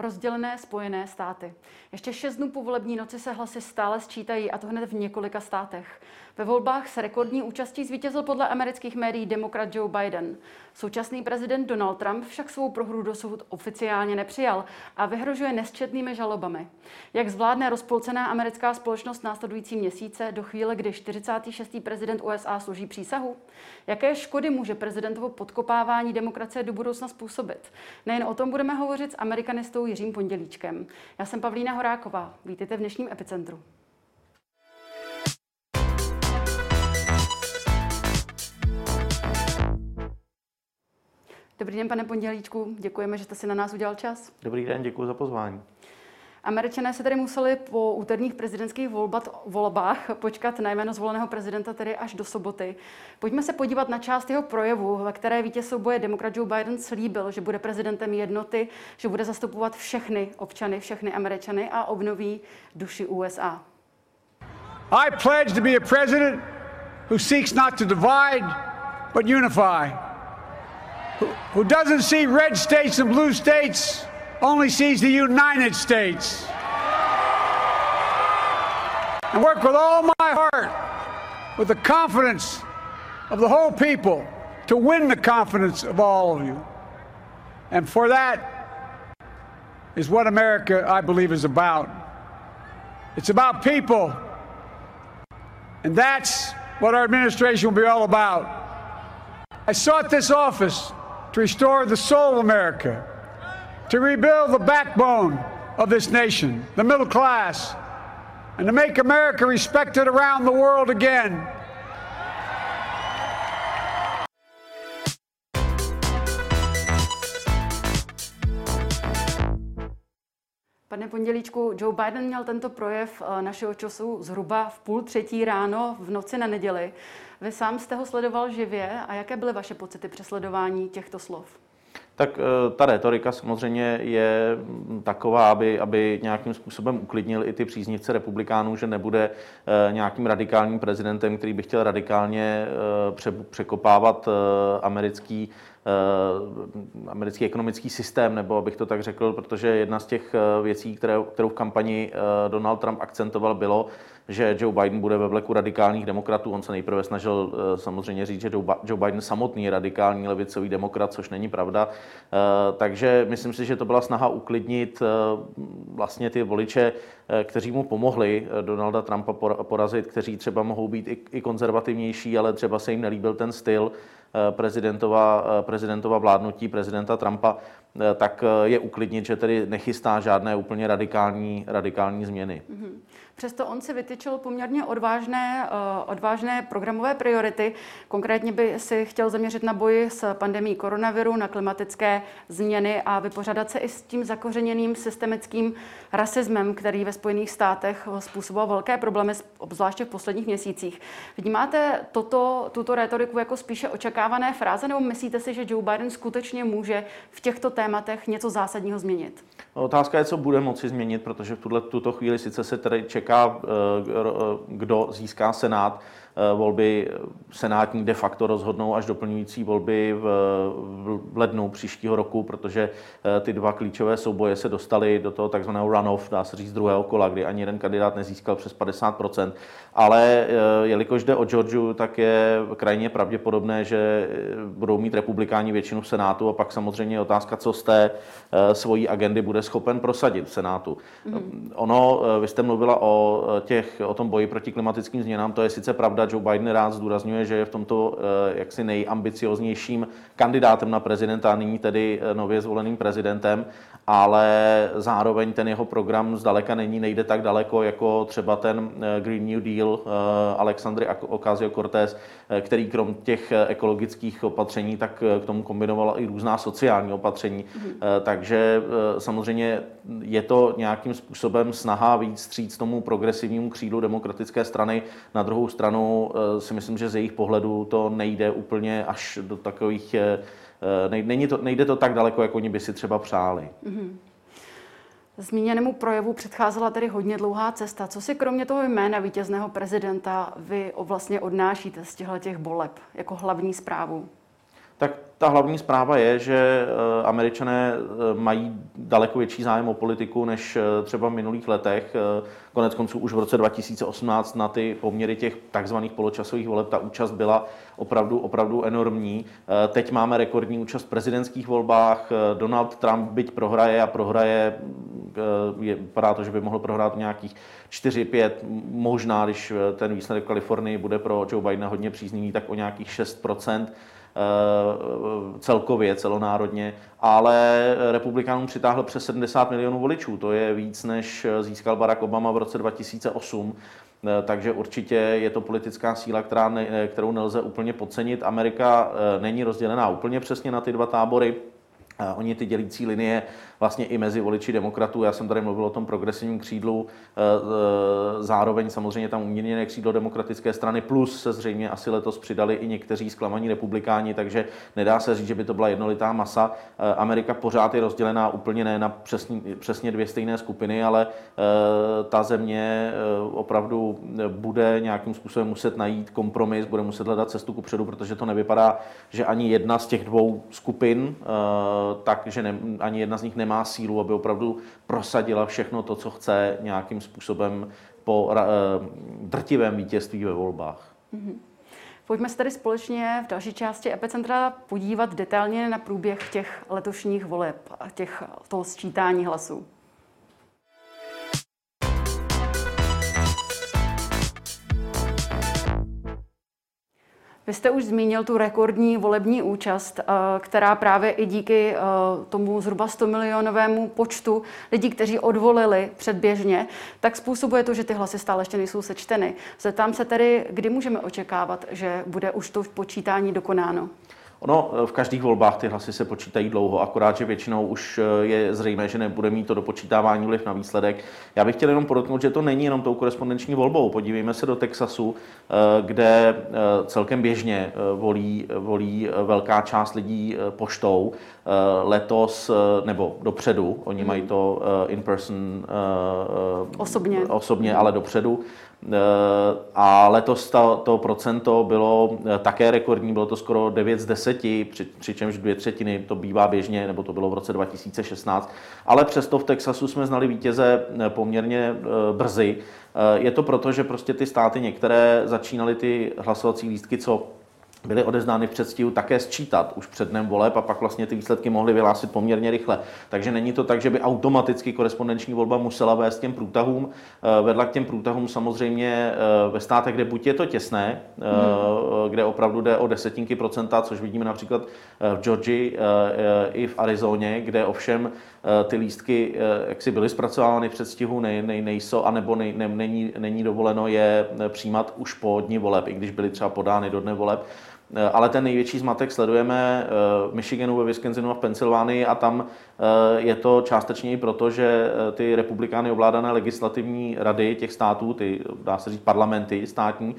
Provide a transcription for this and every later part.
rozdělené Spojené státy. Ještě šest dnů po volební noci se hlasy stále sčítají a to hned v několika státech. Ve volbách se rekordní účastí zvítězil podle amerických médií demokrat Joe Biden. Současný prezident Donald Trump však svou prohru dosud oficiálně nepřijal a vyhrožuje nesčetnými žalobami. Jak zvládne rozpolcená americká společnost následující měsíce do chvíle, kdy 46. prezident USA složí přísahu? Jaké škody může prezidentovo podkopávání demokracie do budoucna způsobit? Nejen o tom budeme hovořit s amerikanistou Jiřím Pondělíčkem. Já jsem Pavlína Horáková. Vítejte v dnešním epicentru. Dobrý den, pane Pondělíčku. Děkujeme, že jste si na nás udělal čas. Dobrý den, děkuji za pozvání. Američané se tedy museli po úterních prezidentských volbat, volbách počkat na jméno zvoleného prezidenta tedy až do soboty. Pojďme se podívat na část jeho projevu, ve které vítěz souboje demokrat Joe Biden slíbil, že bude prezidentem jednoty, že bude zastupovat všechny občany, všechny Američany a obnoví duši USA. I pledge to be a president who seeks not to divide, but unify. Who, doesn't see red states and blue states only sees the United States. And work with all my heart, with the confidence of the whole people, to win the confidence of all of you. And for that is what America, I believe, is about. It's about people. And that's what our administration will be all about. I sought this office to restore the soul of America to rebuild the backbone of this nation, the middle class, and to make America respected around the world again. Pane Pondělíčku, Joe Biden měl tento projev eh, našeho času zhruba v půl třetí ráno v noci na neděli. Vy sám jste ho sledoval živě a jaké byly vaše pocity přesledování těchto slov? Tak eh, ta retorika samozřejmě je taková, aby, aby nějakým způsobem uklidnil i ty příznivce republikánů, že nebude eh, nějakým radikálním prezidentem, který by chtěl radikálně eh, překopávat americký americký ekonomický systém, nebo abych to tak řekl, protože jedna z těch věcí, které, kterou v kampani Donald Trump akcentoval, bylo, že Joe Biden bude ve vleku radikálních demokratů. On se nejprve snažil eh, samozřejmě říct, že Joe Biden samotný je radikální levicový demokrat, což není pravda. Eh, takže myslím si, že to byla snaha uklidnit eh, vlastně ty voliče, kteří mu pomohli Donalda Trumpa porazit, kteří třeba mohou být i konzervativnější, ale třeba se jim nelíbil ten styl prezidentova, prezidentova vládnutí, prezidenta Trumpa, tak je uklidnit, že tedy nechystá žádné úplně radikální, radikální změny. Mm-hmm. Přesto on si vytyčil poměrně odvážné, eh, odvážné programové priority. Konkrétně by si chtěl zaměřit na boji s pandemí koronaviru, na klimatické změny a vypořádat se i s tím zakořeněným systemickým rasismem, který ve Spojených státech způsoboval velké problémy, obzvláště v posledních měsících. Vnímáte toto, tuto retoriku jako spíše očekávané fráze, nebo myslíte si, že Joe Biden skutečně může v těchto tématech něco zásadního změnit? Otázka je, co bude moci změnit, protože v tuto chvíli sice se tady čeká, eh, eh, kdo získá Senát, volby senátní de facto rozhodnou až doplňující volby v, lednu příštího roku, protože eh, ty dva klíčové souboje se dostaly do toho takzvaného runoff, dá se říct druhého kola, kdy ani jeden kandidát nezískal přes 50%. Ale eh, jelikož jde o Georgiu, tak je krajně pravděpodobné, že budou mít republikáni většinu v Senátu a pak samozřejmě je otázka, co z té svojí agendy bude schopen prosadit v Senátu. Mm-hmm. Ono, vy jste mluvila o, těch, o tom boji proti klimatickým změnám, to je sice pravda, Joe Biden rád zdůrazňuje, že je v tomto eh, jaksi nejambicioznějším kandidátem na prezidenta, nyní tedy eh, nově zvoleným prezidentem, ale zároveň ten jeho program zdaleka není, nejde tak daleko jako třeba ten eh, Green New Deal Alexandry Ocasio-Cortez, který krom těch ekologických opatření, tak k tomu kombinoval i různá sociální opatření. Mm-hmm. Takže samozřejmě je to nějakým způsobem snaha víc stříc tomu progresivnímu křídlu demokratické strany. Na druhou stranu Eh, si myslím, že z jejich pohledu to nejde úplně až do takových, eh, eh, není to, nejde to tak daleko, jako oni by si třeba přáli. Mm-hmm. Zmíněnému projevu předcházela tedy hodně dlouhá cesta. Co si kromě toho jména vítězného prezidenta vy vlastně odnášíte z těchto těch boleb jako hlavní zprávu? Tak ta hlavní zpráva je, že eh, američané eh, mají daleko větší zájem o politiku než eh, třeba v minulých letech. Konec konců už v roce 2018 na ty poměry těch takzvaných poločasových voleb ta účast byla opravdu, opravdu enormní. Teď máme rekordní účast v prezidentských volbách. Donald Trump byť prohraje a prohraje, je, vypadá to, že by mohl prohrát nějakých 4-5, možná, když ten výsledek v Kalifornii bude pro Joe Bidena hodně příznivý, tak o nějakých 6 Eh, celkově, celonárodně, ale republikánům přitáhl přes 70 milionů voličů. To je víc, než získal Barack Obama v roce 2008. Eh, takže určitě je to politická síla, která ne, kterou nelze úplně podcenit. Amerika eh, není rozdělená úplně přesně na ty dva tábory. Oni ty dělící linie vlastně i mezi voliči demokratů. Já jsem tady mluvil o tom progresivním křídlu, eh, eh, zároveň samozřejmě tam uměněné křídlo demokratické strany, plus se zřejmě asi letos přidali i někteří zklamaní republikáni, takže nedá se říct, že by to byla jednolitá masa. Eh, Amerika pořád je rozdělená úplně ne na přesně, přesně dvě stejné skupiny, ale ta země opravdu bude nějakým způsobem muset najít kompromis, bude muset hledat cestu ku předu, protože to nevypadá, že ani jedna z těch dvou skupin, takže ani jedna z nich nemá nemá sílu, aby opravdu prosadila všechno to, co chce nějakým způsobem po eh, drtivém vítězství ve volbách. Mm-hmm. Pojďme se tedy společně v další části Epicentra podívat detailně na průběh těch letošních voleb a těch, toho sčítání hlasů. Vy jste už zmínil tu rekordní volební účast, eh, která právě i díky eh, tomu zhruba 100 milionovému počtu lidí, kteří odvolili předběžně, tak způsobuje to, že ty hlasy stále ještě nejsou sečteny. Zeptám se tedy, kdy můžeme očekávat, že bude už to počítání dokonáno? Ono eh, v každých volbách ty hlasy se počítají dlouho, akorát, že většinou už eh, je zřejmé, že nebude mít to do počítávání vliv na výsledek. Já bych chtěl jenom podotknout, že to není jenom tou korespondenční volbou. Podívejme se do Texasu, eh, kde celkem běžně volí, volí velká část lidí poštou. Letos, nebo dopředu, oni mají to in person osobně, osobně ale dopředu. Eh, a letos to, to procento bylo eh, také rekordní, bylo to skoro 9 z 10, při, přičemž dvě třetiny to bývá běžně, nebo to bylo v roce 2016. Ale přesto v Texasu jsme znali vítěze eh, poměrně brzy. Je to proto, že prostě ty státy některé začínaly ty hlasovací lístky, co byly odeznány v předstihu také sčítat už před dnem voleb a pak vlastně ty výsledky mohly vyhlásit poměrně rychle. Takže není to tak, že by automaticky korespondenční volba musela vést těm průtahům. Eh, vedla k těm průtahům samozřejmě eh, ve státech, kde buď je to těsné, hmm. kde opravdu jde o desetinky procenta, což vidíme například v Georgii i v Arizoně, kde ovšem ty lístky jak si byly zpracovány v předstihu, ne, ne, nejsou, anebo ne, ne, není, není dovoleno je přijímat už po dní voleb, i když byly třeba podány do dne voleb. Eh, ale ten největší zmatek sledujeme eh, v Michiganu, ve Wisconsinu a v Pensylvánii a tam eh, je to částečně i proto, že ty republikány ovládané legislativní rady těch států, ty dá se říct parlamenty státní,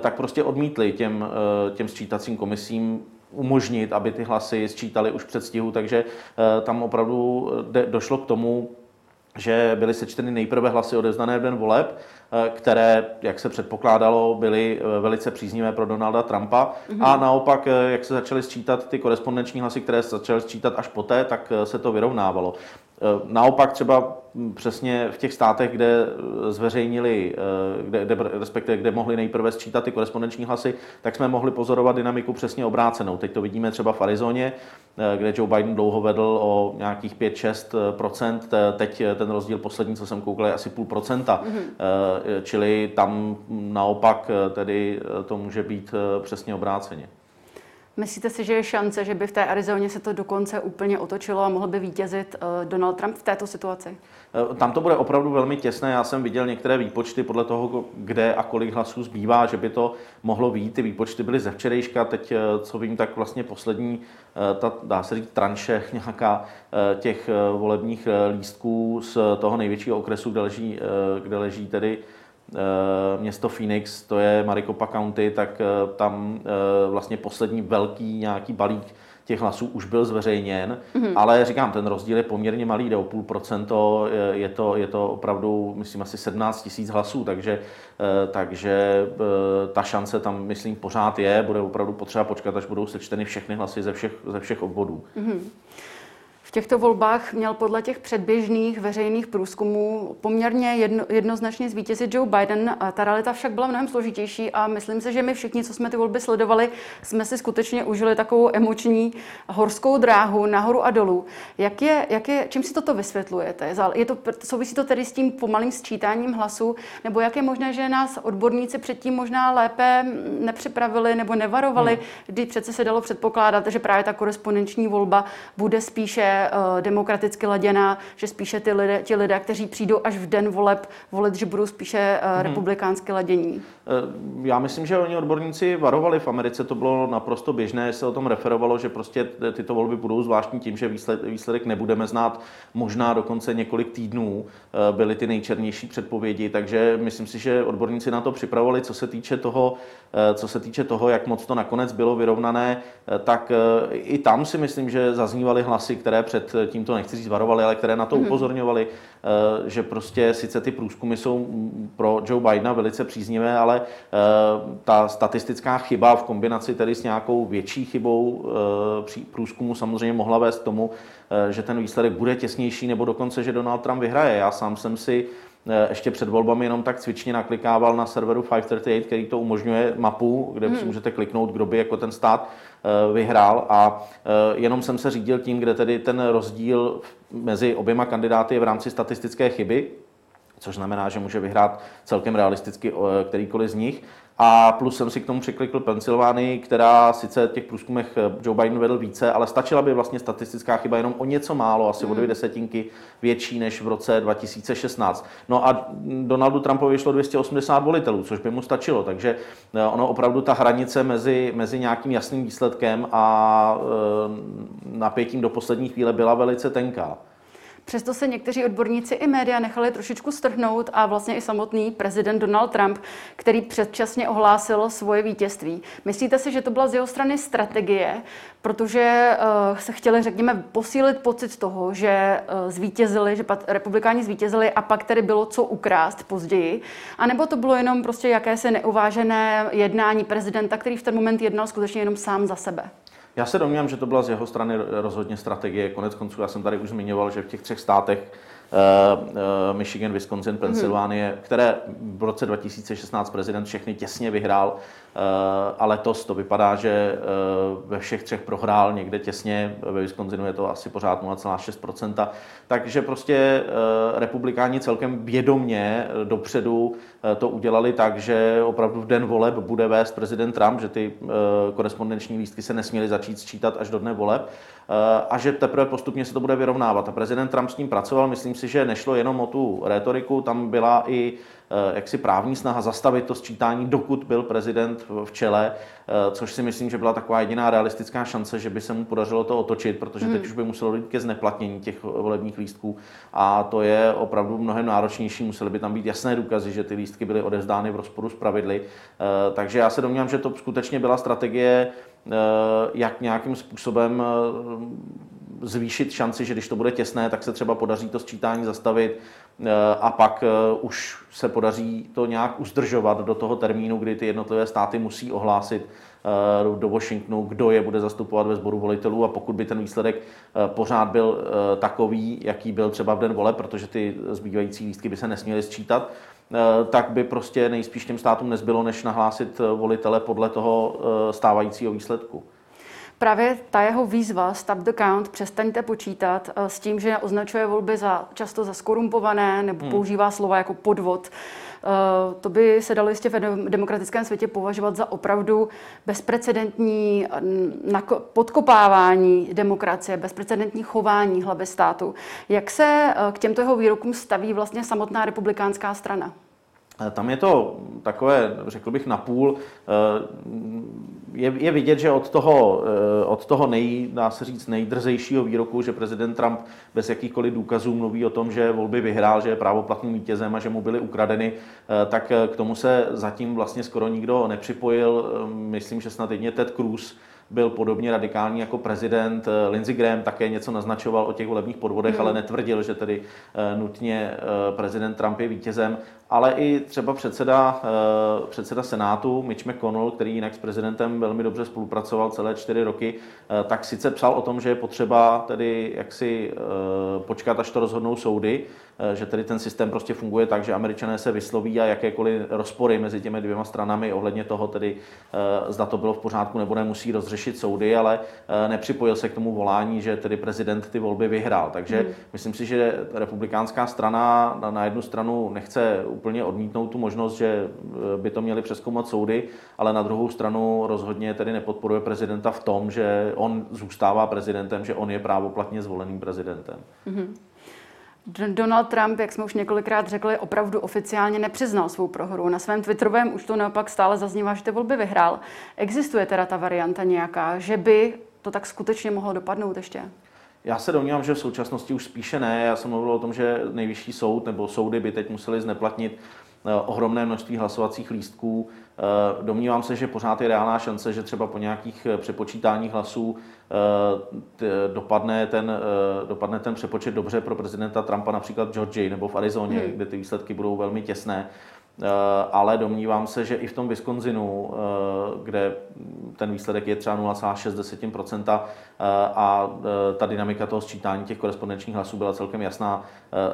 tak prostě odmítli těm, těm sčítacím komisím umožnit, aby ty hlasy sčítali už před stihu, takže tam opravdu došlo k tomu, že byly sečteny nejprve hlasy odevzdané v den voleb, eh, které, jak se předpokládalo, byly eh, velice příznivé pro Donalda Trumpa. Mm-hmm. A naopak, eh, jak se začaly sčítat ty korespondenční hlasy, které se začaly sčítat až poté, tak se to vyrovnávalo. Naopak třeba přesně v těch státech, kde zveřejnili, kde, kde, respektive kde mohli nejprve sčítat ty korespondenční hlasy, tak jsme mohli pozorovat dynamiku přesně obrácenou. Teď to vidíme třeba v Arizoně, kde Joe Biden dlouho vedl o nějakých 5-6%, teď ten rozdíl poslední, co jsem koukal, je asi půl procenta. Mm-hmm. Čili tam naopak tedy to může být přesně obráceně. Myslíte si, že je šance, že by v té Arizoně se to dokonce úplně otočilo a mohl by vítězit eh, Donald Trump v této situaci? Eh, tam to bude opravdu velmi těsné. Já jsem viděl některé výpočty podle toho, kde a kolik hlasů zbývá, že by to mohlo být. Ty výpočty byly ze včerejška, teď, eh, co vím, tak vlastně poslední, ta, dá se říct, tranše nějaká těch volebních lístků z toho největšího okresu, kde leží, kde leží tedy město Phoenix, to je Maricopa County, tak eh, tam eh, vlastně poslední velký nějaký balík těch hlasů už byl zveřejněn, mm-hmm. ale říkám, ten rozdíl je poměrně malý, jde o půl procento, je to, je to opravdu, myslím, asi 17 tisíc hlasů, takže, takže ta šance tam, myslím, pořád je, bude opravdu potřeba počkat, až budou sečteny všechny hlasy ze všech, ze všech obvodů. Mm-hmm. V těchto volbách měl podle těch předběžných veřejných průzkumů poměrně jedno, jednoznačně zvítězit Joe Biden. A ta realita však byla mnohem složitější a myslím si, že my všichni, co jsme ty volby sledovali, jsme si skutečně užili takovou emoční horskou dráhu nahoru a dolů. Jak je, jak je, čím si toto vysvětlujete? Je to, souvisí to tedy s tím pomalým sčítáním hlasů? Nebo jak je možné, že nás odborníci předtím možná lépe nepřipravili nebo nevarovali, hmm. kdy přece se dalo předpokládat, že právě ta korespondenční volba bude spíše uh, demokraticky laděná, že spíše ty lidé, ti lidé, kteří přijdou až v den voleb volit, že budou spíše uh, hmm. republikánsky ladění? Eh, já myslím, že oni odborníci varovali v Americe, to bylo naprosto běžné, se o tom referovalo, že prostě tyto volby budou zvláštní tím, že výsledek, výsledek nebudeme znát možná dokonce několik týdnů, byly ty nejčernější předpovědi, takže myslím si, že odborníci na to připravovali, co se týče toho, co se týče toho, jak moc to nakonec bylo vyrovnané, tak i tam si myslím, že zaznívaly hlasy, které před tímto nechci říct varovali, ale které na to mm-hmm. upozorňovali, eh, že prostě sice ty průzkumy jsou pro Joe Bidena velice příznivé, ale eh, ta statistická chyba v kombinaci tedy s nějakou větší chybou eh, průzkumu samozřejmě mohla vést k tomu, že ten výsledek bude těsnější nebo dokonce, že Donald Trump vyhraje. Já sám jsem si ještě před volbami jenom tak cvičně naklikával na serveru 538, který to umožňuje mapu, kde hmm. si můžete kliknout, kdo by jako ten stát Eh, vyhrál a eh, jenom jsem se řídil tím, kde tedy ten rozdíl mezi oběma kandidáty je v rámci statistické chyby, což znamená, že může vyhrát celkem realisticky eh, kterýkoliv z nich. A plus jsem si k tomu přiklikl Pensylvánii, která sice těch průzkumech eh, Joe Biden vedl více, ale stačila by vlastně statistická chyba jenom o něco málo, asi mm. o dvě desetinky větší než v roce 2016. No a Donaldu Trumpovi šlo 280 volitelů, což by mu stačilo, takže eh, ono opravdu ta hranice mezi, mezi nějakým jasným výsledkem a e, napětím do poslední chvíle byla velice tenká. Přesto se někteří odborníci i média nechali trošičku strhnout a vlastně i samotný prezident Donald Trump, který předčasně ohlásil svoje vítězství. Myslíte si, že to byla z jeho strany strategie, protože uh, se chtěli, řekněme, posílit pocit toho, že uh, zvítězili, že republikáni zvítězili a pak tedy bylo co ukrást později? A nebo to bylo jenom prostě jakési neuvážené jednání prezidenta, který v ten moment jednal skutečně jenom sám za sebe? Já se domnívám, že to byla z jeho strany rozhodně strategie. Konec konců, já jsem tady už zmiňoval, že v těch třech státech Eh, eh, Michigan, Wisconsin, Pensylvánie, hmm. které v roce 2016 prezident všechny těsně vyhrál, a letos to vypadá, že ve všech třech prohrál někde těsně, ve Wisconsinu je to asi pořád 0,6%, takže prostě republikáni celkem vědomně dopředu to udělali tak, že opravdu v den voleb bude vést prezident Trump, že ty korespondenční lístky se nesměly začít sčítat až do dne voleb a že teprve postupně se to bude vyrovnávat. A prezident Trump s tím pracoval, myslím si, že nešlo jenom o tu rétoriku, tam byla i eh, jaksi právní snaha zastavit to sčítání, dokud byl prezident v čele, eh, což si myslím, že byla taková jediná realistická šance, že by se mu podařilo to otočit, protože teď hmm. už by muselo dojít ke zneplatnění těch volebních lístků a to je opravdu mnohem náročnější. Musely by tam být jasné důkazy, že ty lístky byly odevzdány v rozporu s pravidly. Eh, takže já se domnívám, že to skutečně byla strategie, jak nějakým způsobem zvýšit šanci, že když to bude těsné, tak se třeba podaří to sčítání zastavit eh, a pak eh, už se podaří to nějak uzdržovat do toho termínu, kdy ty jednotlivé státy musí ohlásit eh, do Washingtonu, kdo je bude zastupovat ve sboru volitelů a pokud by ten výsledek pořád byl takový, jaký byl třeba v den vole, protože ty zbývající lístky by se nesměly sčítat, tak by prostě nejspíš těm státům nezbylo, než nahlásit volitele podle toho stávajícího výsledku. Právě ta jeho výzva Stop the Count, přestaňte počítat, eh, s tím, že označuje volby za často za skorumpované nebo hmm. používá slova jako podvod, eh, to by se dalo jistě v demokratickém světě považovat za opravdu bezprecedentní podkopávání demokracie, bezprecedentní chování hlavy státu. Jak se eh, k těmto jeho výrokům staví vlastně samotná republikánská strana? Tam je to takové, řekl bych, napůl. Je, je vidět, že od toho, od toho nej, dá se říct, nejdrzejšího výroku, že prezident Trump bez jakýchkoliv důkazů mluví o tom, že volby vyhrál, že je právoplatným vítězem a že mu byly ukradeny, tak k tomu se zatím vlastně skoro nikdo nepřipojil. Myslím, že snad jedně Ted Cruz byl podobně radikální jako prezident. Lindsey Graham také něco naznačoval o těch volebních podvodech, hmm. ale netvrdil, že tedy nutně prezident Trump je vítězem ale i třeba předseda, eh, předseda Senátu Mitch McConnell, který jinak s prezidentem velmi dobře spolupracoval celé čtyři roky, eh, tak sice psal o tom, že je potřeba tedy jaksi eh, počkat, až to rozhodnou soudy, že tedy ten systém prostě funguje tak, že američané se vysloví a jakékoliv rozpory mezi těmi dvěma stranami ohledně toho tedy, zda to bylo v pořádku nebo nemusí rozřešit soudy, ale nepřipojil se k tomu volání, že tedy prezident ty volby vyhrál. Takže hmm. myslím si, že republikánská strana na jednu stranu nechce úplně odmítnout tu možnost, že eh, by to měli přeskoumat soudy, ale na druhou stranu rozhodně tedy nepodporuje prezidenta v tom, že on zůstává prezidentem, že on je právoplatně zvoleným prezidentem. Mm-hmm. Donald Trump, jak jsme už několikrát řekli, opravdu oficiálně nepřiznal svou prohru. Na svém Twitterovém už to naopak stále zaznívá, že ty volby vyhrál. Existuje teda ta varianta nějaká, že by to tak skutečně mohlo dopadnout ještě? Já se domnívám, že v současnosti už spíše ne. Já jsem mluvil o tom, že nejvyšší soud nebo soudy by teď museli zneplatnit eh, ohromné množství hlasovacích lístků. Eh, domnívám se, že pořád je reálná šance, že třeba po nějakých eh, přepočítáních hlasů dopadne ten, dopadne ten přepočet dobře pro prezidenta Trumpa například v Georgii nebo v Arizoně, hmm. kde ty výsledky budou velmi těsné. Eh, ale domnívám se, že i v tom Wisconsinu, eh, kde ten výsledek je třeba 0,6% eh, a ta dynamika toho sčítání těch korespondenčních hlasů byla celkem jasná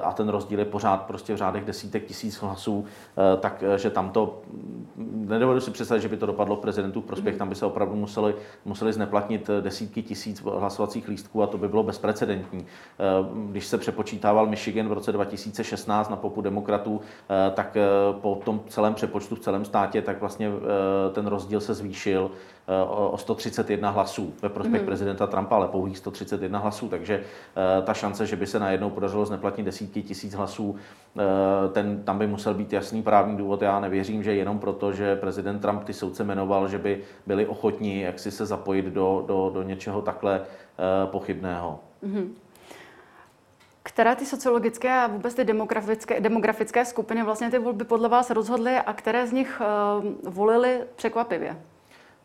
a ten rozdíl je pořád prostě v řádech desítek tisíc hlasů, takže tam to, nedovedu si představit, že by to dopadlo prezidentu prospěch, tam by se opravdu museli, museli zneplatnit desítky tisíc hlasovacích lístků a to by bylo bezprecedentní. Když se přepočítával Michigan v roce 2016 na popu demokratů, tak po tom celém přepočtu v celém státě, tak vlastně eh, ten rozdíl se zvýšil eh, o 131 hlasů ve prospěch mm. prezidenta Trumpa, ale pouhých 131 hlasů, takže eh, ta šance, že by se najednou podařilo zneplatnit desítky tisíc hlasů, ten, tam by musel být jasný právní důvod. Já nevěřím, že jenom proto, že prezident Trump ty soudce jmenoval, že by byli ochotní jak si se zapojit do, do, do něčeho takhle pochybného. Mm. Které ty sociologické a vůbec ty demografické, demografické skupiny vlastně ty volby podle vás rozhodly a které z nich uh, volili překvapivě?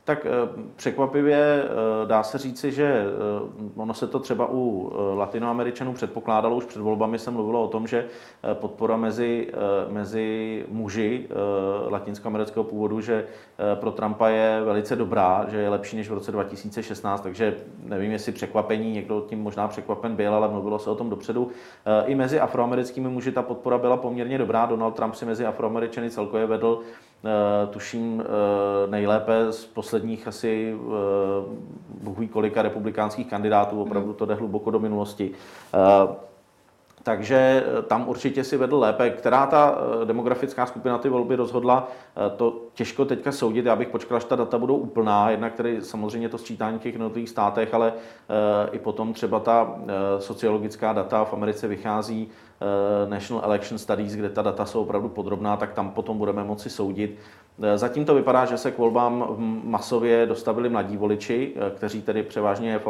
Tak eh, překvapivě eh, dá se říci, že eh, ono se to třeba u latinoameričanů předpokládalo, už před volbami se mluvilo o tom, že podpora mezi, mezi muži latinskoamerického původu, že pro Trumpa je velice dobrá, že je lepší než v roce 2016, takže nevím, jestli překvapení, někdo tím možná překvapen byl, ale mluvilo se o tom dopředu. I mezi afroamerickými muži ta podpora byla poměrně dobrá. Donald Trump si mezi afroameričany celkově vedl tuším eh, nejlépe z posledních asi eh, bohu kolika republikánských kandidátů, opravdu to jde hluboko do minulosti. Takže tam určitě si vedl lépe. Která ta demografická skupina ty volby rozhodla, to těžko teďka soudit. Já bych počkal, až ta data budou úplná. Jednak tedy samozřejmě to sčítání v těch jednotlivých státech, ale i potom třeba ta sociologická data v Americe vychází Eh, National Election Studies, kde ta data jsou opravdu podrobná, tak tam potom budeme moci soudit. Eh, zatím to vypadá, že se k volbám masově dostavili mladí voliči, eh, kteří tedy převážně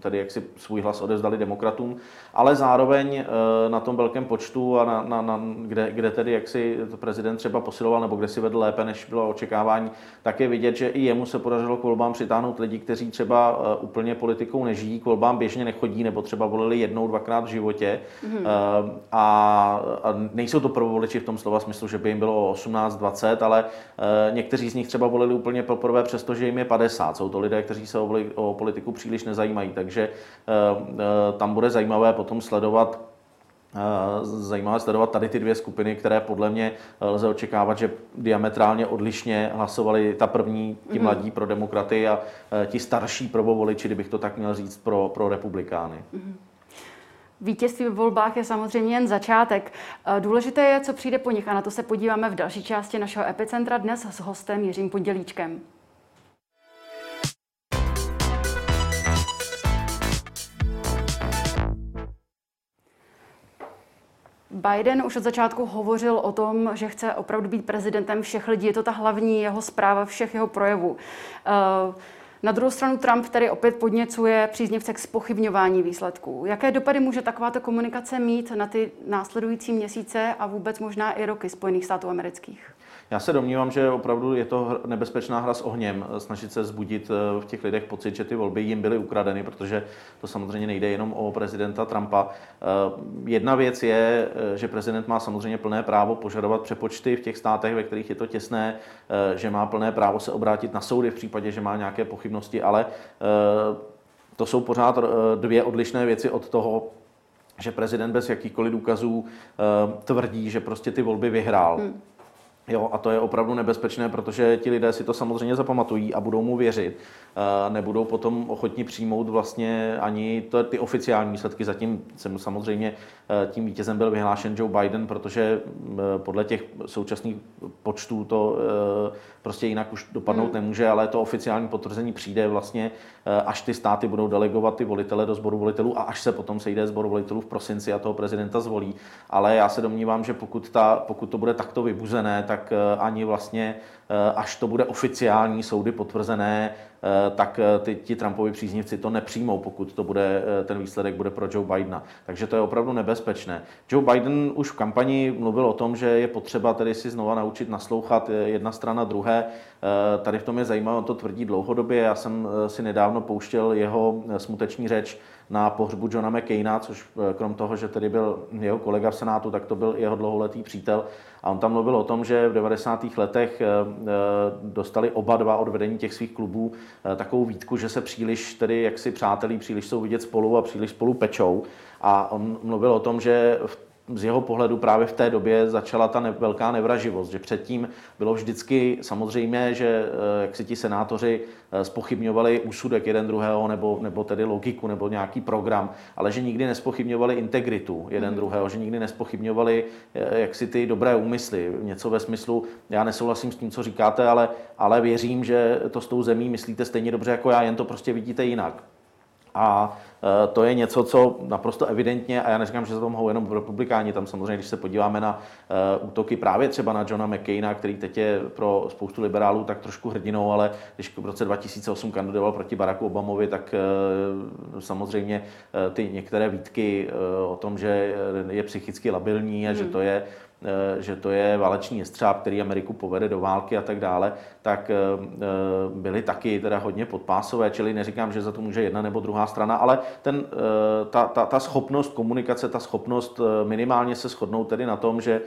tedy jaksi svůj hlas odevzdali demokratům, ale zároveň na tom velkém počtu a na, na, na, kde, kde tedy jaksi prezident třeba posiloval nebo kde si vedl lépe, než bylo očekávání, tak je vidět, že i jemu se podařilo k volbám přitáhnout lidi, kteří třeba úplně politikou nežijí, k volbám běžně nechodí nebo třeba volili jednou, dvakrát v životě. Eh, a, a nejsou to prvovoliči v tom slova smyslu, že by jim bylo 18-20, ale eh, někteří z nich třeba volili úplně poprvé, přestože jim je 50. Jsou to lidé, kteří se o, o politiku příliš nezajímají, takže eh, tam bude zajímavé potom sledovat zajímavé sledovat tady ty dvě skupiny, které podle mě lze očekávat, že diametrálně odlišně hlasovali ta první, ti mm-hmm. mladí pro demokraty a ti starší prvovoliči, kdybych to tak měl říct, pro, pro republikány. Mm-hmm. Vítězství v volbách je samozřejmě jen začátek. Eh, důležité je, co přijde po nich a na to se podíváme v další části našeho epicentra dnes s hostem Jiřím Podělíčkem. Biden už od začátku hovořil o tom, že chce opravdu být prezidentem všech lidí. Je to ta hlavní jeho zpráva všech jeho projevů. Uh, Na druhou stranu Trump tedy opět podněcuje příznivce k spochybňování výsledků. Jaké dopady může takováto komunikace mít na ty následující měsíce a vůbec možná i roky Spojených států amerických? Já se domnívám, že opravdu je to nebezpečná hra s ohněm, snažit se zbudit eh, v těch lidech pocit, že ty volby jim byly ukradeny, protože to samozřejmě nejde jenom o prezidenta Trumpa. Eh, jedna věc je, eh, že prezident má samozřejmě plné právo požadovat přepočty v těch státech, ve kterých je to těsné, že má plné právo se obrátit na soudy v případě, že má nějaké pochybnosti, ale to jsou pořád dvě odlišné věci od toho, že prezident bez jakýchkoliv důkazů tvrdí, že prostě ty volby vyhrál. Hmm. Jo, a to je opravdu nebezpečné, protože ti lidé si to samozřejmě zapamatují a budou mu věřit. Nebudou potom ochotni přijmout vlastně ani to, ty oficiální výsledky. Zatím jsem samozřejmě eh, tím vítězem byl vyhlášen Joe Biden, protože eh, podle těch současných počtů to prostě jinak už dopadnout hmm. nemůže, ale to oficiální potvrzení přijde vlastně, až ty státy budou delegovat ty volitele do sboru volitelů a až se potom sejde sbor volitelů v prosinci a toho prezidenta zvolí. Ale já se domnívám, že pokud, ta, pokud to bude takto vybuzené, tak ani vlastně až to bude oficiální soudy potvrzené, Eh, tak eh, ty, ti Trumpovi příznivci to nepřijmou, pokud to bude, eh, ten výsledek bude pro Joe Bidena. Takže to je opravdu nebezpečné. Joe Biden už v kampani mluvil o tom, že je potřeba tedy si znova naučit naslouchat jedna strana druhé. Tady v tom je zajímavé, on to tvrdí dlouhodobě. Já jsem si nedávno pouštěl jeho smuteční řeč na pohřbu Johna McCaina, což krom toho, že tedy byl jeho kolega v Senátu, tak to byl jeho dlouholetý přítel. A on tam mluvil o tom, že v 90. letech dostali oba dva od vedení těch svých klubů Eh, takovou výtku, že se příliš tedy jaksi přátelí, příliš jsou vidět spolu a příliš spolu pečou. A on mluvil o tom, že v z jeho pohledu právě v té době začala ta ne, velká nevraživost, že předtím bylo vždycky samozřejmé, že eh, jak si ti senátoři spochybňovali eh, úsudek jeden druhého, nebo, nebo tedy logiku, nebo nějaký program, ale že nikdy nespochybňovali integritu jeden mm. druhého, že nikdy nespochybňovali eh, jak si ty dobré úmysly, něco ve smyslu, já nesouhlasím s tím, co říkáte, ale, ale věřím, že to s tou zemí myslíte stejně dobře jako já, jen to prostě vidíte jinak. A to je něco, co naprosto evidentně, a já neříkám, že za to mohou jenom republikáni, tam samozřejmě, když se podíváme na e, útoky právě třeba na Johna McCaina, který teď je pro spoustu liberálů tak trošku hrdinou, ale když v roce 2008 kandidoval proti Baracku Obamovi, tak e, samozřejmě ty některé výtky o tom, že je psychicky labilní a hmm. že to je Eh, že to je válečný jestřáb, který Ameriku povede do války a tak dále, tak eh, eh, byly taky teda hodně podpásové, čili neříkám, že za to může jedna nebo druhá strana, ale ten, ta, ta, ta schopnost komunikace, ta schopnost minimálně se shodnout tedy na tom, že,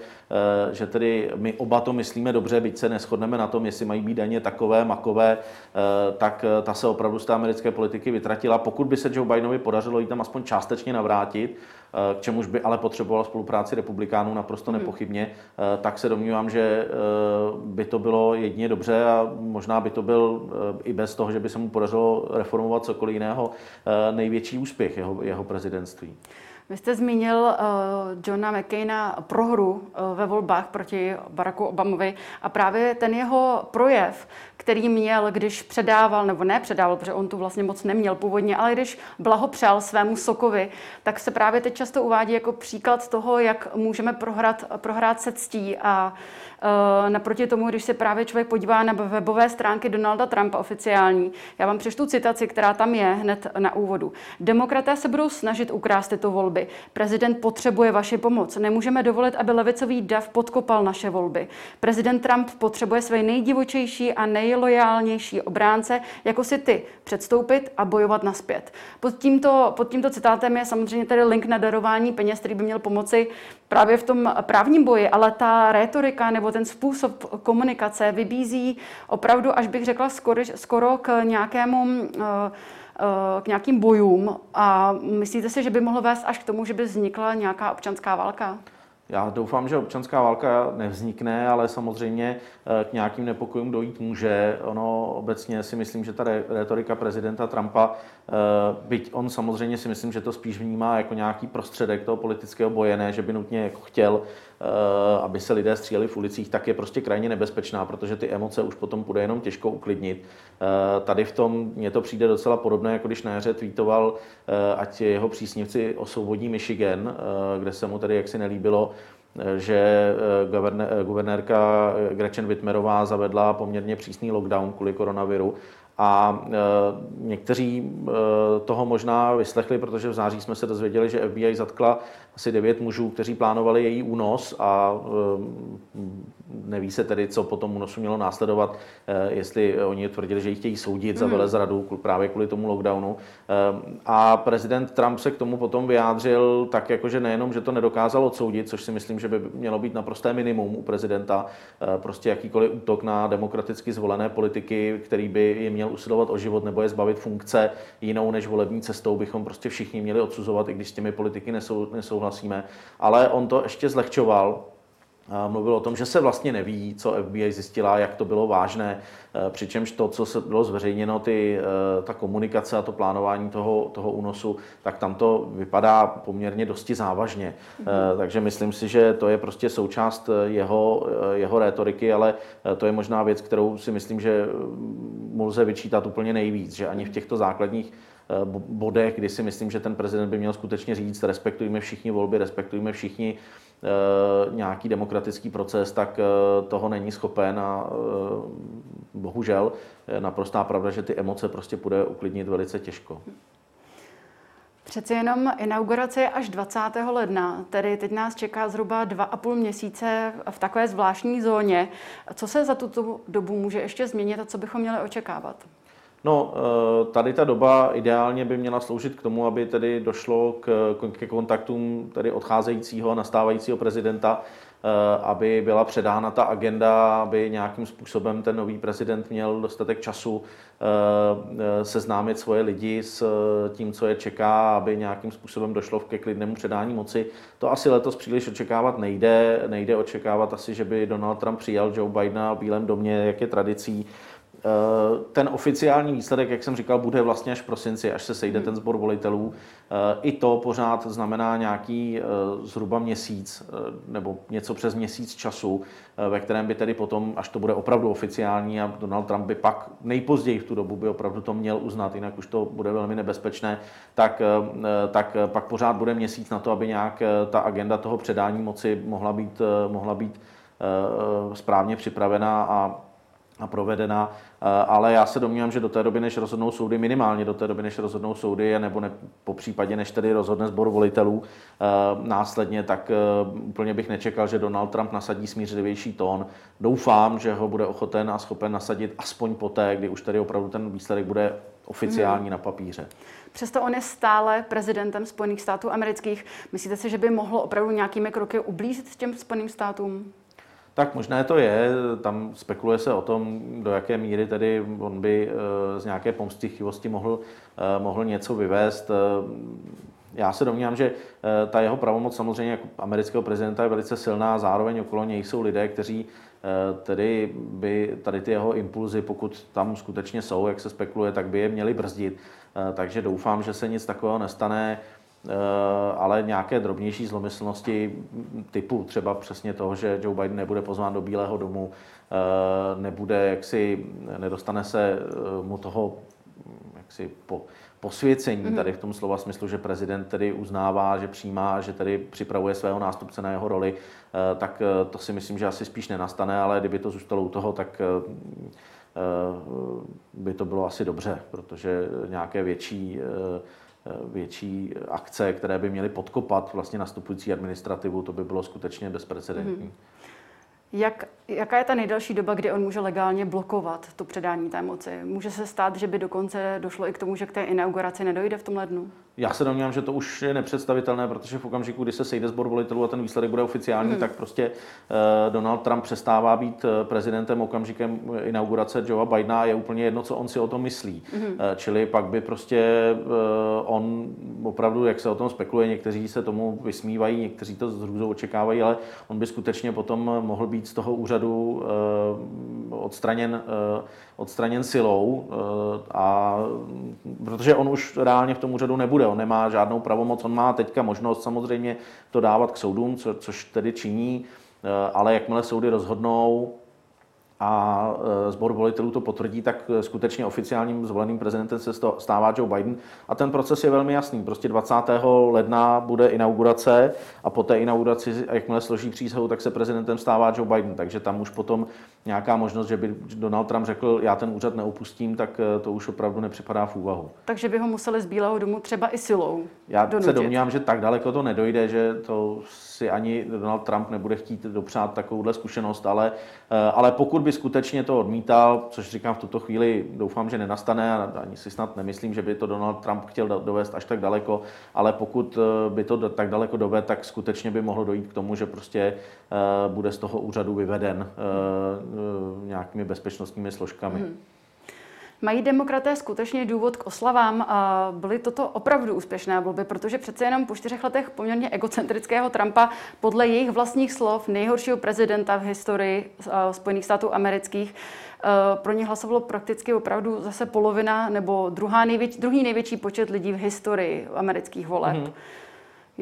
že tedy my oba to myslíme dobře, byť se neschodneme na tom, jestli mají být daně takové, makové, tak ta se opravdu z té americké politiky vytratila. Pokud by se Joe Bidenovi podařilo jí tam aspoň částečně navrátit, k čemuž by ale potřeboval spolupráci republikánů naprosto hmm. Nepochybně, eh, tak se domnívám, že eh, by to bylo jedině dobře a možná by to byl eh, i bez toho, že by se mu podařilo reformovat cokoliv jiného, největší úspěch jeho, jeho prezidentství. Vy jste zmínil uh, Johna McCaina prohru uh, ve volbách proti Baracku Obamovi a právě ten jeho projev, který měl, když předával, nebo ne předával, protože on tu vlastně moc neměl původně, ale když blahopřál svému Sokovi, tak se právě teď často uvádí jako příklad toho, jak můžeme prohrát, prohrát se ctí a naproti tomu, když se právě člověk podívá na webové stránky Donalda Trumpa oficiální, já vám přečtu citaci, která tam je hned na úvodu. Demokraté se budou snažit ukrást tyto volby. Prezident potřebuje vaši pomoc. Nemůžeme dovolit, aby levicový dav podkopal naše volby. Prezident Trump potřebuje své nejdivočejší a nej nejlojálnější obránce, jako si ty, předstoupit a bojovat naspět. Pod tímto, pod tímto citátem je samozřejmě tedy link na darování peněz, který by měl pomoci právě v tom právním boji, ale ta rétorika nebo ten způsob komunikace vybízí opravdu, až bych řekla, skoro, skoro k nějakému uh, k nějakým bojům a myslíte si, že by mohlo vést až k tomu, že by vznikla nějaká občanská válka? Já doufám, že občanská válka nevznikne, ale samozřejmě eh, k nějakým nepokojům dojít může. Ono obecně si myslím, že ta retorika prezidenta Trumpa, eh, byť on samozřejmě si myslím, že to spíš vnímá jako nějaký prostředek toho politického boje, ne, že by nutně jako chtěl aby se lidé stříleli v ulicích, tak je prostě krajně nebezpečná, protože ty emoce už potom bude jenom těžko uklidnit. Eh, tady v tom mně to přijde docela podobné, jako když na jaře tweetoval, eh, ať jeho přísnivci osvobodí Michigan, kde se mu tedy jaksi nelíbilo, že guvernérka Gretchen Whitmerová zavedla poměrně přísný lockdown kvůli koronaviru A e, někteří e, toho možná vyslechli, protože v září jsme se dozvěděli, že FBI zatkla asi devět mužů, kteří plánovali její únos a e, neví se tedy, co po tom únosu mělo následovat, jestli oni tvrdili, že ji chtějí soudit za mhm. velezradu právě kvůli tomu lockdownu. A prezident Trump se k tomu potom vyjádřil tak, jako že nejenom, že to nedokázal odsoudit, což si myslím, že by mělo být naprosté minimum u prezidenta, prostě jakýkoliv útok na demokraticky zvolené politiky, který by je měl usilovat o život nebo je zbavit funkce jinou než volební cestou, bychom prostě všichni měli odsuzovat, i když s těmi politiky nesou, nesouhlasíme. Ale on to ještě zlehčoval, Mluvil o tom, že se vlastně neví, co FBI zjistila, jak to bylo vážné, e, přičemž to, co se bylo zveřejněno, ty, e, ta komunikace a to plánování toho, toho únosu, tak tam to vypadá poměrně dosti závažně. Mm-hmm. Takže myslím si, že to je prostě součást jeho, jeho rétoriky, ale to je možná věc, kterou si myslím, že mu lze vyčítat úplně nejvíc, že ani v těchto základních bodech, kdy si myslím, že ten prezident by měl skutečně říct, respektujme všichni volby, respektujme všichni Eh, nějaký demokratický proces, tak eh, toho není schopen a eh, bohužel naprostá pravda, že ty emoce prostě bude uklidnit velice těžko. Přeci jenom inaugurace je až 20. ledna, tedy teď nás čeká zhruba dva a půl měsíce v takové zvláštní zóně. Co se za tuto dobu může ještě změnit a co bychom měli očekávat? No, eh, tady ta doba ideálně by měla sloužit k tomu, aby tedy došlo k, k kontaktům tedy odcházejícího a nastávajícího prezidenta, eh, aby byla předána ta agenda, aby nějakým způsobem ten nový prezident měl dostatek času eh, seznámit svoje lidi s tím, co je čeká, aby nějakým způsobem došlo ke klidnému předání moci. To asi letos příliš očekávat nejde. Nejde očekávat asi, že by Donald Trump přijal Joe Bidena v Bílém domě, jak je tradicí. Eh, ten oficiální výsledek, jak jsem říkal, bude vlastně až v prosinci, až se sejde ten sbor volitelů. Eh, I to pořád znamená nějaký eh, zhruba měsíc nebo něco přes měsíc času, ve kterém by tedy potom, až to bude opravdu oficiální a Donald Trump by pak nejpozději v tu dobu by opravdu to měl uznat, jinak už to bude velmi nebezpečné, tak, tak pak pořád bude měsíc na to, aby nějak ta agenda toho předání moci mohla být, mohla být správně připravená a a provedena, eh, ale já se domnívám, že do té doby, než rozhodnou soudy, minimálně do té doby, než rozhodnou soudy, nebo ne, po případě, než tedy rozhodne sbor volitelů eh, následně, tak eh, úplně bych nečekal, že Donald Trump nasadí smířlivější tón. Doufám, že ho bude ochoten a schopen nasadit aspoň poté, kdy už tady opravdu ten výsledek bude oficiální hmm. na papíře. Přesto on je stále prezidentem Spojených států amerických. Myslíte si, že by mohl opravdu nějakými kroky ublížit těm Spojeným státům? Tak možné to je, tam spekuluje se o tom, do jaké míry tedy on by eh, z nějaké pomstichtivosti mohl, eh, mohl něco vyvést. Eh, já se domnívám, že ta jeho pravomoc samozřejmě jako amerického prezidenta je velice silná, zároveň okolo něj jsou lidé, kteří tedy by tady ty jeho impulzy, pokud tam skutečně jsou, jak se spekuluje, tak by je měli brzdit. Takže doufám, že se nic takového nestane. Eh, ale nějaké drobnější zlomyslnosti typu třeba přesně toho, že Joe Biden nebude pozván do Bílého domu, eh, nebude jaksi, nedostane se eh, mu toho jaksi po, posvěcení mhm. tady v tom slova smyslu, že prezident tedy uznává, že přijímá, že tedy připravuje svého nástupce na jeho roli, tak to si myslím, že asi spíš nenastane, ale kdyby to zůstalo u toho, tak by to bylo asi dobře, protože nějaké větší větší akce, které by měly podkopat vlastně nastupující administrativu, to by bylo skutečně bezprecedentní. Mm-hmm. Jak, jaká je ta nejdelší doba, kdy on může legálně blokovat to předání té moci? Může se stát, že by dokonce došlo i k tomu, že k té inauguraci nedojde v tom lednu? Já se domnívám, že to už je nepředstavitelné, protože v okamžiku, kdy se sejde sbor volitelů a ten výsledek bude oficiální, hmm. tak prostě uh, Donald Trump přestává být eh, prezidentem okamžikem inaugurace Joea Bidena a je úplně jedno, co on si o tom myslí. Hmm. Uh, čili pak by prostě on opravdu, jak se o tom spekuluje, někteří se tomu vysmívají, někteří to s hrůzou očekávají, ale on by skutečně potom mohl být z toho úřadu uh, odstraněn, uh, odstraněn silou, uh, a, protože on už reálně v tom úřadu nebude on nemá žádnou pravomoc, on má teďka možnost samozřejmě to dávat k soudům, co, což tedy činí, eh, ale jakmile soudy rozhodnou, a zbor volitelů to potvrdí, tak skutečně oficiálním zvoleným prezidentem se stává Joe Biden. A ten proces je velmi jasný. Prostě 20. ledna bude inaugurace a po té inauguraci, jakmile složí přísahu, tak se prezidentem stává Joe Biden. Takže tam už potom nějaká možnost, že by Donald Trump řekl, já ten úřad neopustím, tak to už opravdu nepřipadá v úvahu. Takže by ho museli z Bílého domu třeba i silou Já donutit. se domnívám, že tak daleko to nedojde, že to si ani Donald Trump nebude chtít dopřát takovouhle zkušenost, ale, ale pokud by skutečně to odmítal, což říkám v tuto chvíli, doufám, že nenastane a ani si snad nemyslím, že by to Donald Trump chtěl dovést až tak daleko, ale pokud eh, by to tak daleko dovedl, tak skutečně by mohlo dojít k tomu, že prostě eh, bude z toho úřadu vyveden eh, nějakými bezpečnostními složkami. Hmm. Mají demokraté skutečně důvod k oslavám a byly toto opravdu úspěšné volby, protože přece jenom po čtyřech letech poměrně egocentrického Trumpa podle jejich vlastních slov nejhoršího prezidenta v historii Spojených států amerických pro ně hlasovalo prakticky opravdu zase polovina nebo druhá největší, druhý největší počet lidí v historii amerických voleb. Mm-hmm.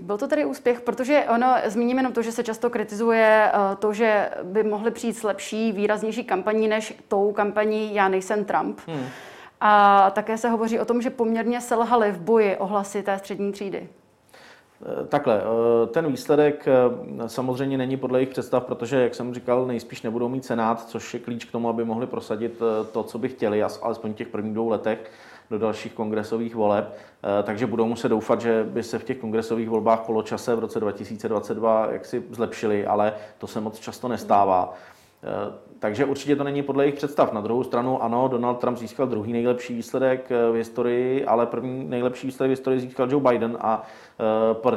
Byl to tedy úspěch, protože ono, zmíním jenom to, že se často kritizuje to, že by mohly přijít s lepší, výraznější kampaní než tou kampaní Já nejsem Trump. Hmm. A také se hovoří o tom, že poměrně selhali v boji o hlasy té střední třídy. Eh, takhle, eh, ten výsledek eh, samozřejmě není podle jejich představ, protože, jak jsem říkal, nejspíš nebudou mít senát, což je klíč k tomu, aby mohli prosadit to, co by chtěli, alespoň v těch prvních dvou letech do dalších kongresových voleb, takže budou muset doufat, že by se v těch kongresových volbách poločase v roce 2022 jaksi zlepšili, ale to se moc často nestává. Takže určitě to není podle jejich představ. Na druhou stranu, ano, Donald Trump získal druhý nejlepší výsledek v historii, ale první nejlepší výsledek v historii získal Joe Biden a Eh,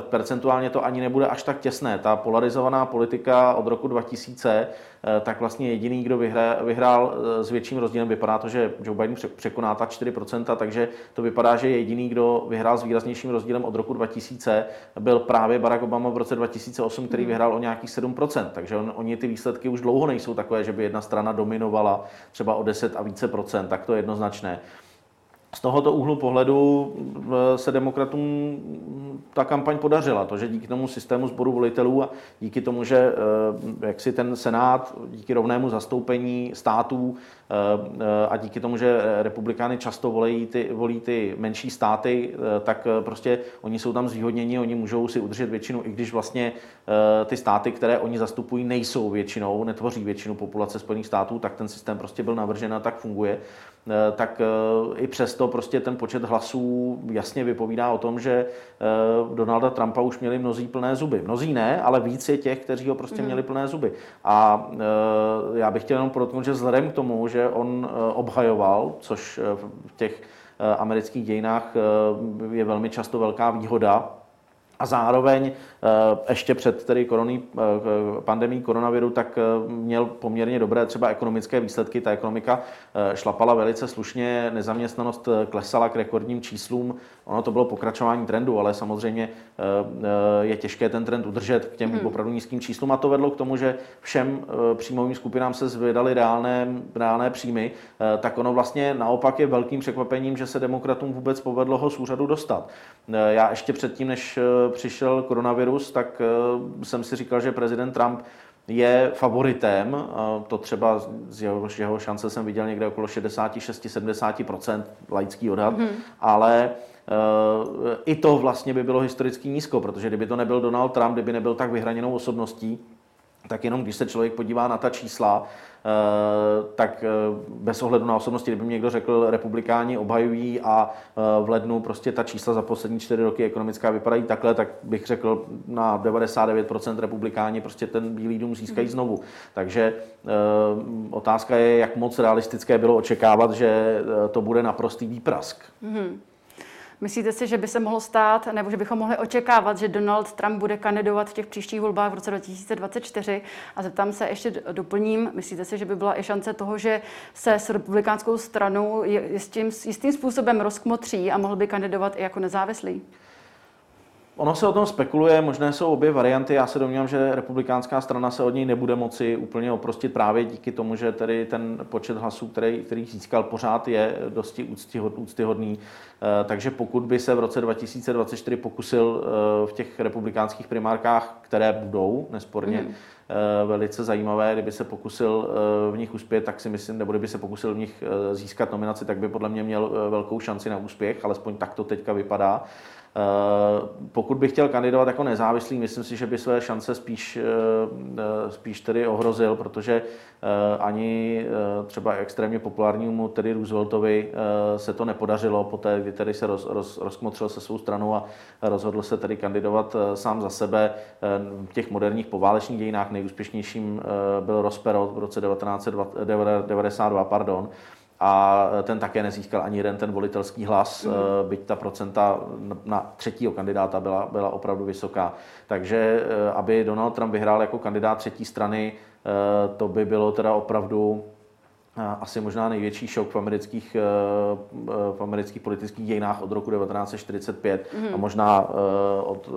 percentuálně to ani nebude až tak těsné. Ta polarizovaná politika od roku 2000, eh, tak vlastně jediný, kdo vyhrál, vyhrál eh, s větším rozdílem, vypadá to, že Joe Biden překoná ta 4%, takže to vypadá, že jediný, kdo vyhrál s výraznějším rozdílem od roku 2000, byl právě Barack Obama v roce 2008, který hmm. vyhrál o nějakých 7%. Takže on, oni ty výsledky už dlouho nejsou takové, že by jedna strana dominovala třeba o 10 a více procent, tak to je jednoznačné z tohoto úhlu pohledu eh, se demokratům ta kampaň podařila. To, že díky tomu systému sboru volitelů a díky tomu, že eh, jak si ten senát díky rovnému zastoupení států a díky tomu, že republikány často volí ty, volí ty menší státy, tak prostě oni jsou tam zvýhodněni, oni můžou si udržet většinu, i když vlastně ty státy, které oni zastupují, nejsou většinou, netvoří většinu populace Spojených států, tak ten systém prostě byl navržen a tak funguje. Eh, tak eh, i přesto prostě ten počet hlasů jasně vypovídá o tom, že eh, Donalda Trumpa už měli mnozí plné zuby. Mnozí ne, ale víc je těch, kteří ho prostě mm. měli plné zuby. A já bych chtěl jenom podotknout, že vzhledem k tomu, že on obhajoval, což v těch amerických dějinách je velmi často velká výhoda, a zároveň eh, ještě před tedy koroný, eh, pandemí koronaviru, tak eh, měl poměrně dobré třeba ekonomické výsledky. Ta ekonomika šlapala velice slušně, nezaměstnanost klesala k rekordním číslům. Ono to bylo pokračování trendu, ale samozřejmě je těžké ten trend udržet k těm hmm. opravdu nízkým číslům. A to vedlo k tomu, že všem příjmovým skupinám se zvedaly reálné, reálné příjmy. Tak ono vlastně naopak je velkým překvapením, že se demokratům vůbec povedlo ho z úřadu dostat. Já ještě předtím, než přišel koronavirus, tak eh, jsem si říkal, že prezident Trump je favoritem. To třeba z jeho, jeho šance jsem viděl někde okolo 66-70%, laický odhad, mm-hmm. ale uh, i to vlastně by bylo historicky nízko, protože kdyby to nebyl Donald Trump, kdyby nebyl tak vyhraněnou osobností, tak jenom když se člověk podívá na ta čísla, Eh, tak eh, bez ohledu na osobnosti, kdyby mi někdo řekl, republikáni obhajují a eh, v lednu prostě ta čísla za poslední čtyři roky ekonomická vypadají takhle, tak bych řekl na 99% republikáni prostě ten Bílý dům získají mhm. znovu. Takže otázka je, jak moc realistické bylo očekávat, že to bude naprostý výprask. Mm-hmm. Myslíte si, že by se mohlo stát, nebo že bychom mohli očekávat, že Donald Trump bude kandidovat v těch příštích volbách v roce 2024? A zeptám se, ještě doplním, myslíte si, že by byla i šance toho, že se s republikánskou stranou jistým, jistým způsobem rozkmotří a mohl by kandidovat i jako nezávislý? Ono se o tom spekuluje, možné jsou obě varianty. Já se domnívám, že republikánská strana se od něj nebude moci úplně oprostit právě díky tomu, že tedy ten počet hlasů, který, který získal, pořád je dosti úctyhodný. Eh, takže pokud by se v roce 2024 pokusil eh, v těch republikánských primárkách, které budou nesporně, mm velice zajímavé. Kdyby se pokusil v nich uspět, tak si myslím, nebo kdyby se pokusil v nich získat nominaci, tak by podle mě měl velkou šanci na úspěch, alespoň tak to teďka vypadá. Eh, pokud bych chtěl kandidovat jako nezávislý, myslím si, že by své šance spíš, eh, eh, spíš tedy ohrozil, protože ani třeba extrémně populárnímu tedy Rooseveltovi se to nepodařilo, poté, kdy tedy se roz, roz, rozkmotřil se svou stranou a rozhodl se tedy kandidovat sám za sebe. V těch moderních poválečných dějinách nejúspěšnějším byl Rosperot v roce 1992, pardon, a ten také nezískal ani jeden ten volitelský hlas, mm. byť ta procenta na třetího kandidáta byla, byla opravdu vysoká. Takže eh, aby Donald Trump vyhrál jako kandidát třetí strany, eh, to by bylo teda opravdu asi možná největší šok v amerických, v amerických politických dějinách od roku 1945 mm. a možná od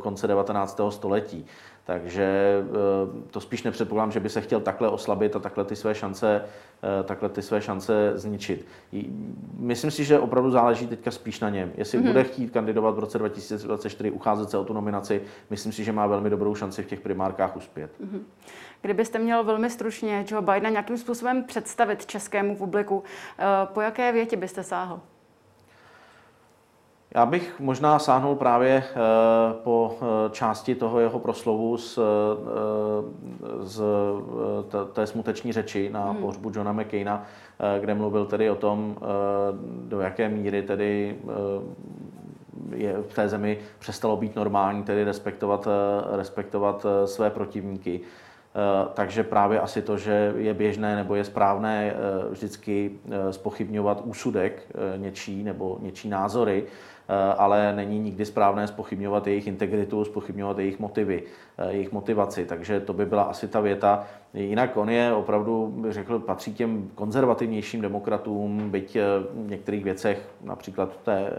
konce 19. století. Takže eh, to spíš nepředpokládám, že by se chtěl takhle oslabit a takhle ty své šance, eh, takhle ty své šance zničit. Myslím si, že opravdu záleží teďka spíš na něm. Jestli mm-hmm. bude chtít kandidovat v roce 2024, ucházet se o tu nominaci, myslím si, že má velmi dobrou šanci v těch primárkách uspět. Mm-hmm. Kdybyste měl velmi stručně Joe Bidena nějakým způsobem představit českému publiku, eh, po jaké větě byste sáhl? Já bych možná sáhnul právě eh, po eh, části toho jeho proslovu z, eh, z té smuteční řeči na hmm. pohřbu Johna McCaina, kde mluvil tedy o tom, do jaké míry tedy je v té zemi přestalo být normální, tedy respektovat, respektovat své protivníky. Takže právě asi to, že je běžné nebo je správné vždycky spochybňovat úsudek něčí nebo něčí názory, ale není nikdy správné spochybňovat jejich integritu, spochybňovat jejich motivy, eh, jejich motivaci. Takže to by byla asi ta věta. Jinak on je opravdu, bych řekl, patří těm konzervativnějším demokratům, byť eh, v některých věcech, například té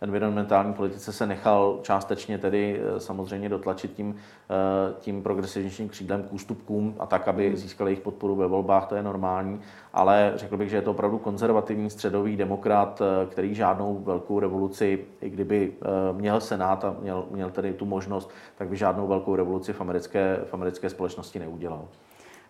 environmentální politice se nechal částečně tedy eh, samozřejmě dotlačit tím, eh, tím progresivnějším křídlem k ústupkům a tak, aby hmm. získali jejich podporu ve volbách, to je normální, ale řekl bych, že je to opravdu konzervativní středový demokrat, eh, který žádnou velkou revoluci, i kdyby měl senát a měl, měl tedy tu možnost, tak by žádnou velkou revoluci v americké, v americké společnosti neudělal.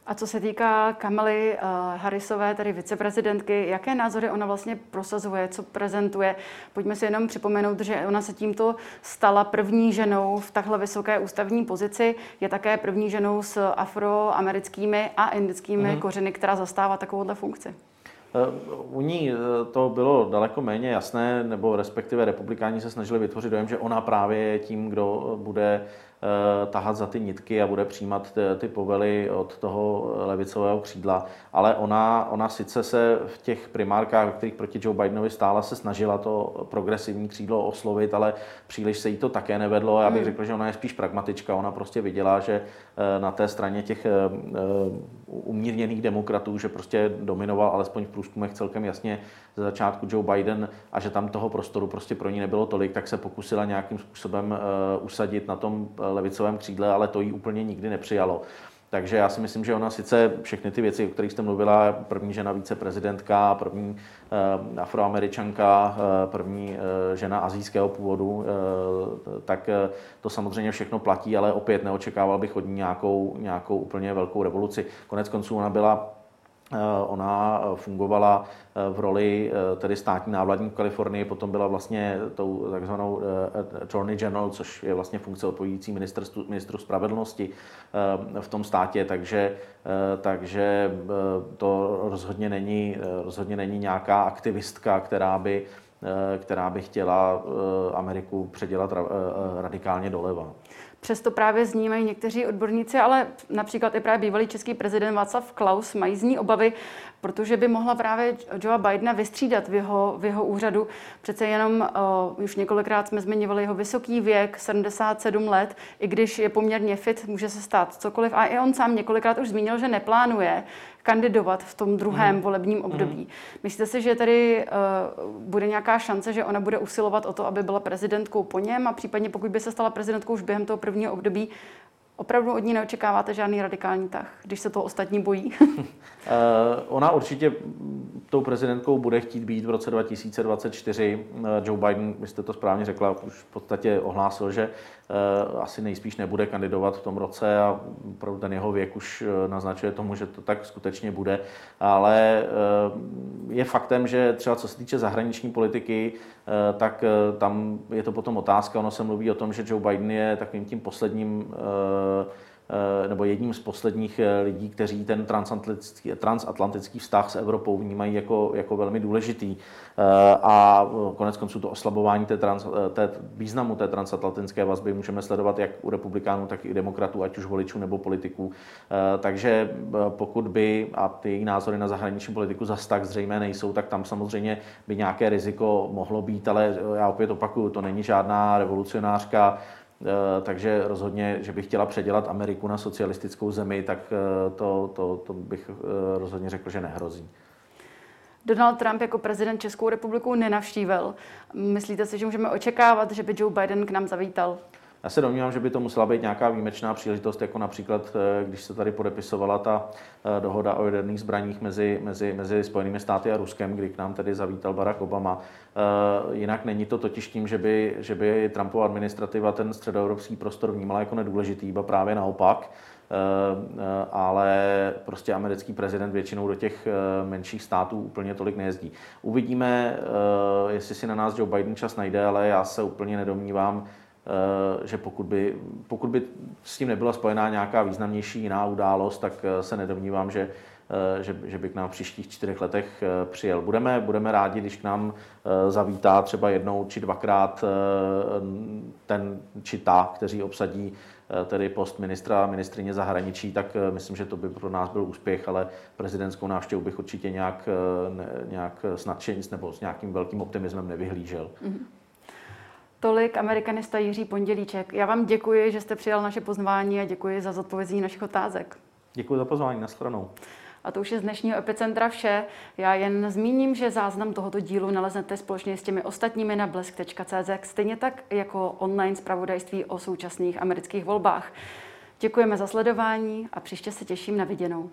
A co se týká Kamely uh, Harrisové, tedy viceprezidentky, jaké názory ona vlastně prosazuje, co prezentuje? Pojďme si jenom připomenout, že ona se tímto stala první ženou v takhle vysoké ústavní pozici. Je také první ženou s afroamerickými a indickými mm-hmm. kořeny, která zastává takovouhle funkci. Eh, u ní eh, to bylo daleko méně jasné, nebo respektive republikáni se snažili vytvořit dojem, že ona právě je tím, kdo bude Eh, tahat za ty nitky a bude přijímat ty, ty povely od toho levicového křídla. Ale ona, ona sice se v těch primárkách, ve kterých proti Joe Bidenovi stála, se snažila to progresivní křídlo oslovit, ale příliš se jí to také nevedlo. Já bych hmm. řekl, že ona je spíš pragmatička. Ona prostě viděla, že eh, na té straně těch eh, umírněných demokratů, že prostě dominoval alespoň v průzkumech celkem jasně ze začátku Joe Biden a že tam toho prostoru prostě pro ní nebylo tolik, tak se pokusila nějakým způsobem usadit na tom levicovém křídle, ale to jí úplně nikdy nepřijalo. Takže já si myslím, že ona sice všechny ty věci, o kterých jste mluvila, první žena viceprezidentka, první eh, afroameričanka, eh, první eh, žena azijského původu, eh, tak eh, to samozřejmě všechno platí, ale opět neočekával bych od ní nějakou, nějakou úplně velkou revoluci. Konec konců ona byla Eh, ona eh, fungovala eh, v roli tedy státní návladní v Kalifornii, potom byla vlastně tou takzvanou Attorney General, což je vlastně funkce odpovídající ministru, ministru spravedlnosti v tom státě, takže, takže to rozhodně není, rozhodně není nějaká aktivistka, která by, která by chtěla Ameriku předělat radikálně doleva. Přesto právě z ní mají někteří odborníci, ale například i právě bývalý český prezident Václav Klaus mají z ní obavy, protože by mohla právě Joea Bidena vystřídat v jeho, v jeho úřadu. Přece jenom uh, už několikrát jsme zmiňovali jeho vysoký věk, 77 let, i když je poměrně fit, může se stát cokoliv. A i on sám několikrát už zmínil, že neplánuje kandidovat v tom druhém mm. volebním období. Mm. Myslíte si, že tady uh, bude nějaká šance, že ona bude usilovat o to, aby byla prezidentkou po něm a případně pokud by se stala prezidentkou už během toho prvního období, Opravdu od ní neočekáváte žádný radikální tah, když se toho ostatní bojí? Eh, ona určitě tou prezidentkou bude chtít být v roce 2024. Joe Biden, vy jste to správně řekla, už v podstatě ohlásil, že asi nejspíš nebude kandidovat v tom roce a opravdu ten jeho věk už naznačuje tomu, že to tak skutečně bude. Ale je faktem, že třeba co se týče zahraniční politiky, tak tam je to potom otázka. Ono se mluví o tom, že Joe Biden je takovým tím posledním Eh, nebo jedním z posledních eh, lidí, kteří ten transatlantický, transatlantický vztah s Evropou vnímají jako, jako velmi důležitý. Eh, a konec konců to oslabování té, trans, té významu té transatlantické vazby můžeme sledovat jak u republikánů, tak i demokratů, ať už voličů nebo politiků. Takže pokud by, a ty její názory na zahraniční politiku zas tak zřejmé nejsou, tak tam samozřejmě by nějaké riziko mohlo být, ale já opět opakuju, to není žádná revolucionářka, Eh, takže rozhodně, že bych chtěla předělat Ameriku na socialistickou zemi, tak eh, to, to, to bych eh, rozhodně řekl, že nehrozí. Donald Trump jako prezident Českou republiku nenavštívil. Myslíte si, že můžeme očekávat, že by Joe Biden k nám zavítal? Já se domnívám, že by to musela být nějaká výjimečná příležitost, jako například, eh, když se tady podepisovala ta eh, dohoda o jaderných zbraních mezi, mezi, mezi Spojenými státy a Ruskem, kdy k nám tedy zavítal Barack Obama. Eh, jinak není to totiž tím, že by, že by Trumpova administrativa ten středoevropský prostor vnímala jako nedůležitý, iba právě naopak ale prostě americký prezident většinou do těch menších států úplně tolik nejezdí. Uvidíme, jestli si na nás Joe Biden čas najde, ale já se úplně nedomnívám, že pokud by, pokud by s tím nebyla spojená nějaká významnější jiná událost, tak eh, se nedomnívám, že, eh, že, že by k nám v příštích čtyřech letech přijel. Budeme, budeme rádi, když k nám zavítá třeba jednou či dvakrát ten či ta, kteří obsadí tedy post ministra a ministrině zahraničí, tak myslím, že to by pro nás byl úspěch, ale prezidentskou návštěvu bych určitě nějak, nějak s nadšením nebo s nějakým velkým optimismem nevyhlížel. Mm-hmm. Tolik amerikanista Jiří Pondělíček. Já vám děkuji, že jste přijal naše pozvání a děkuji za zodpovězení našich otázek. Děkuji za pozvání, na stranou. A to už je z dnešního Epicentra vše. Já jen zmíním, že záznam tohoto dílu naleznete společně s těmi ostatními na blesk.cz, stejně tak jako online zpravodajství o současných amerických volbách. Děkujeme za sledování a příště se těším na viděnou.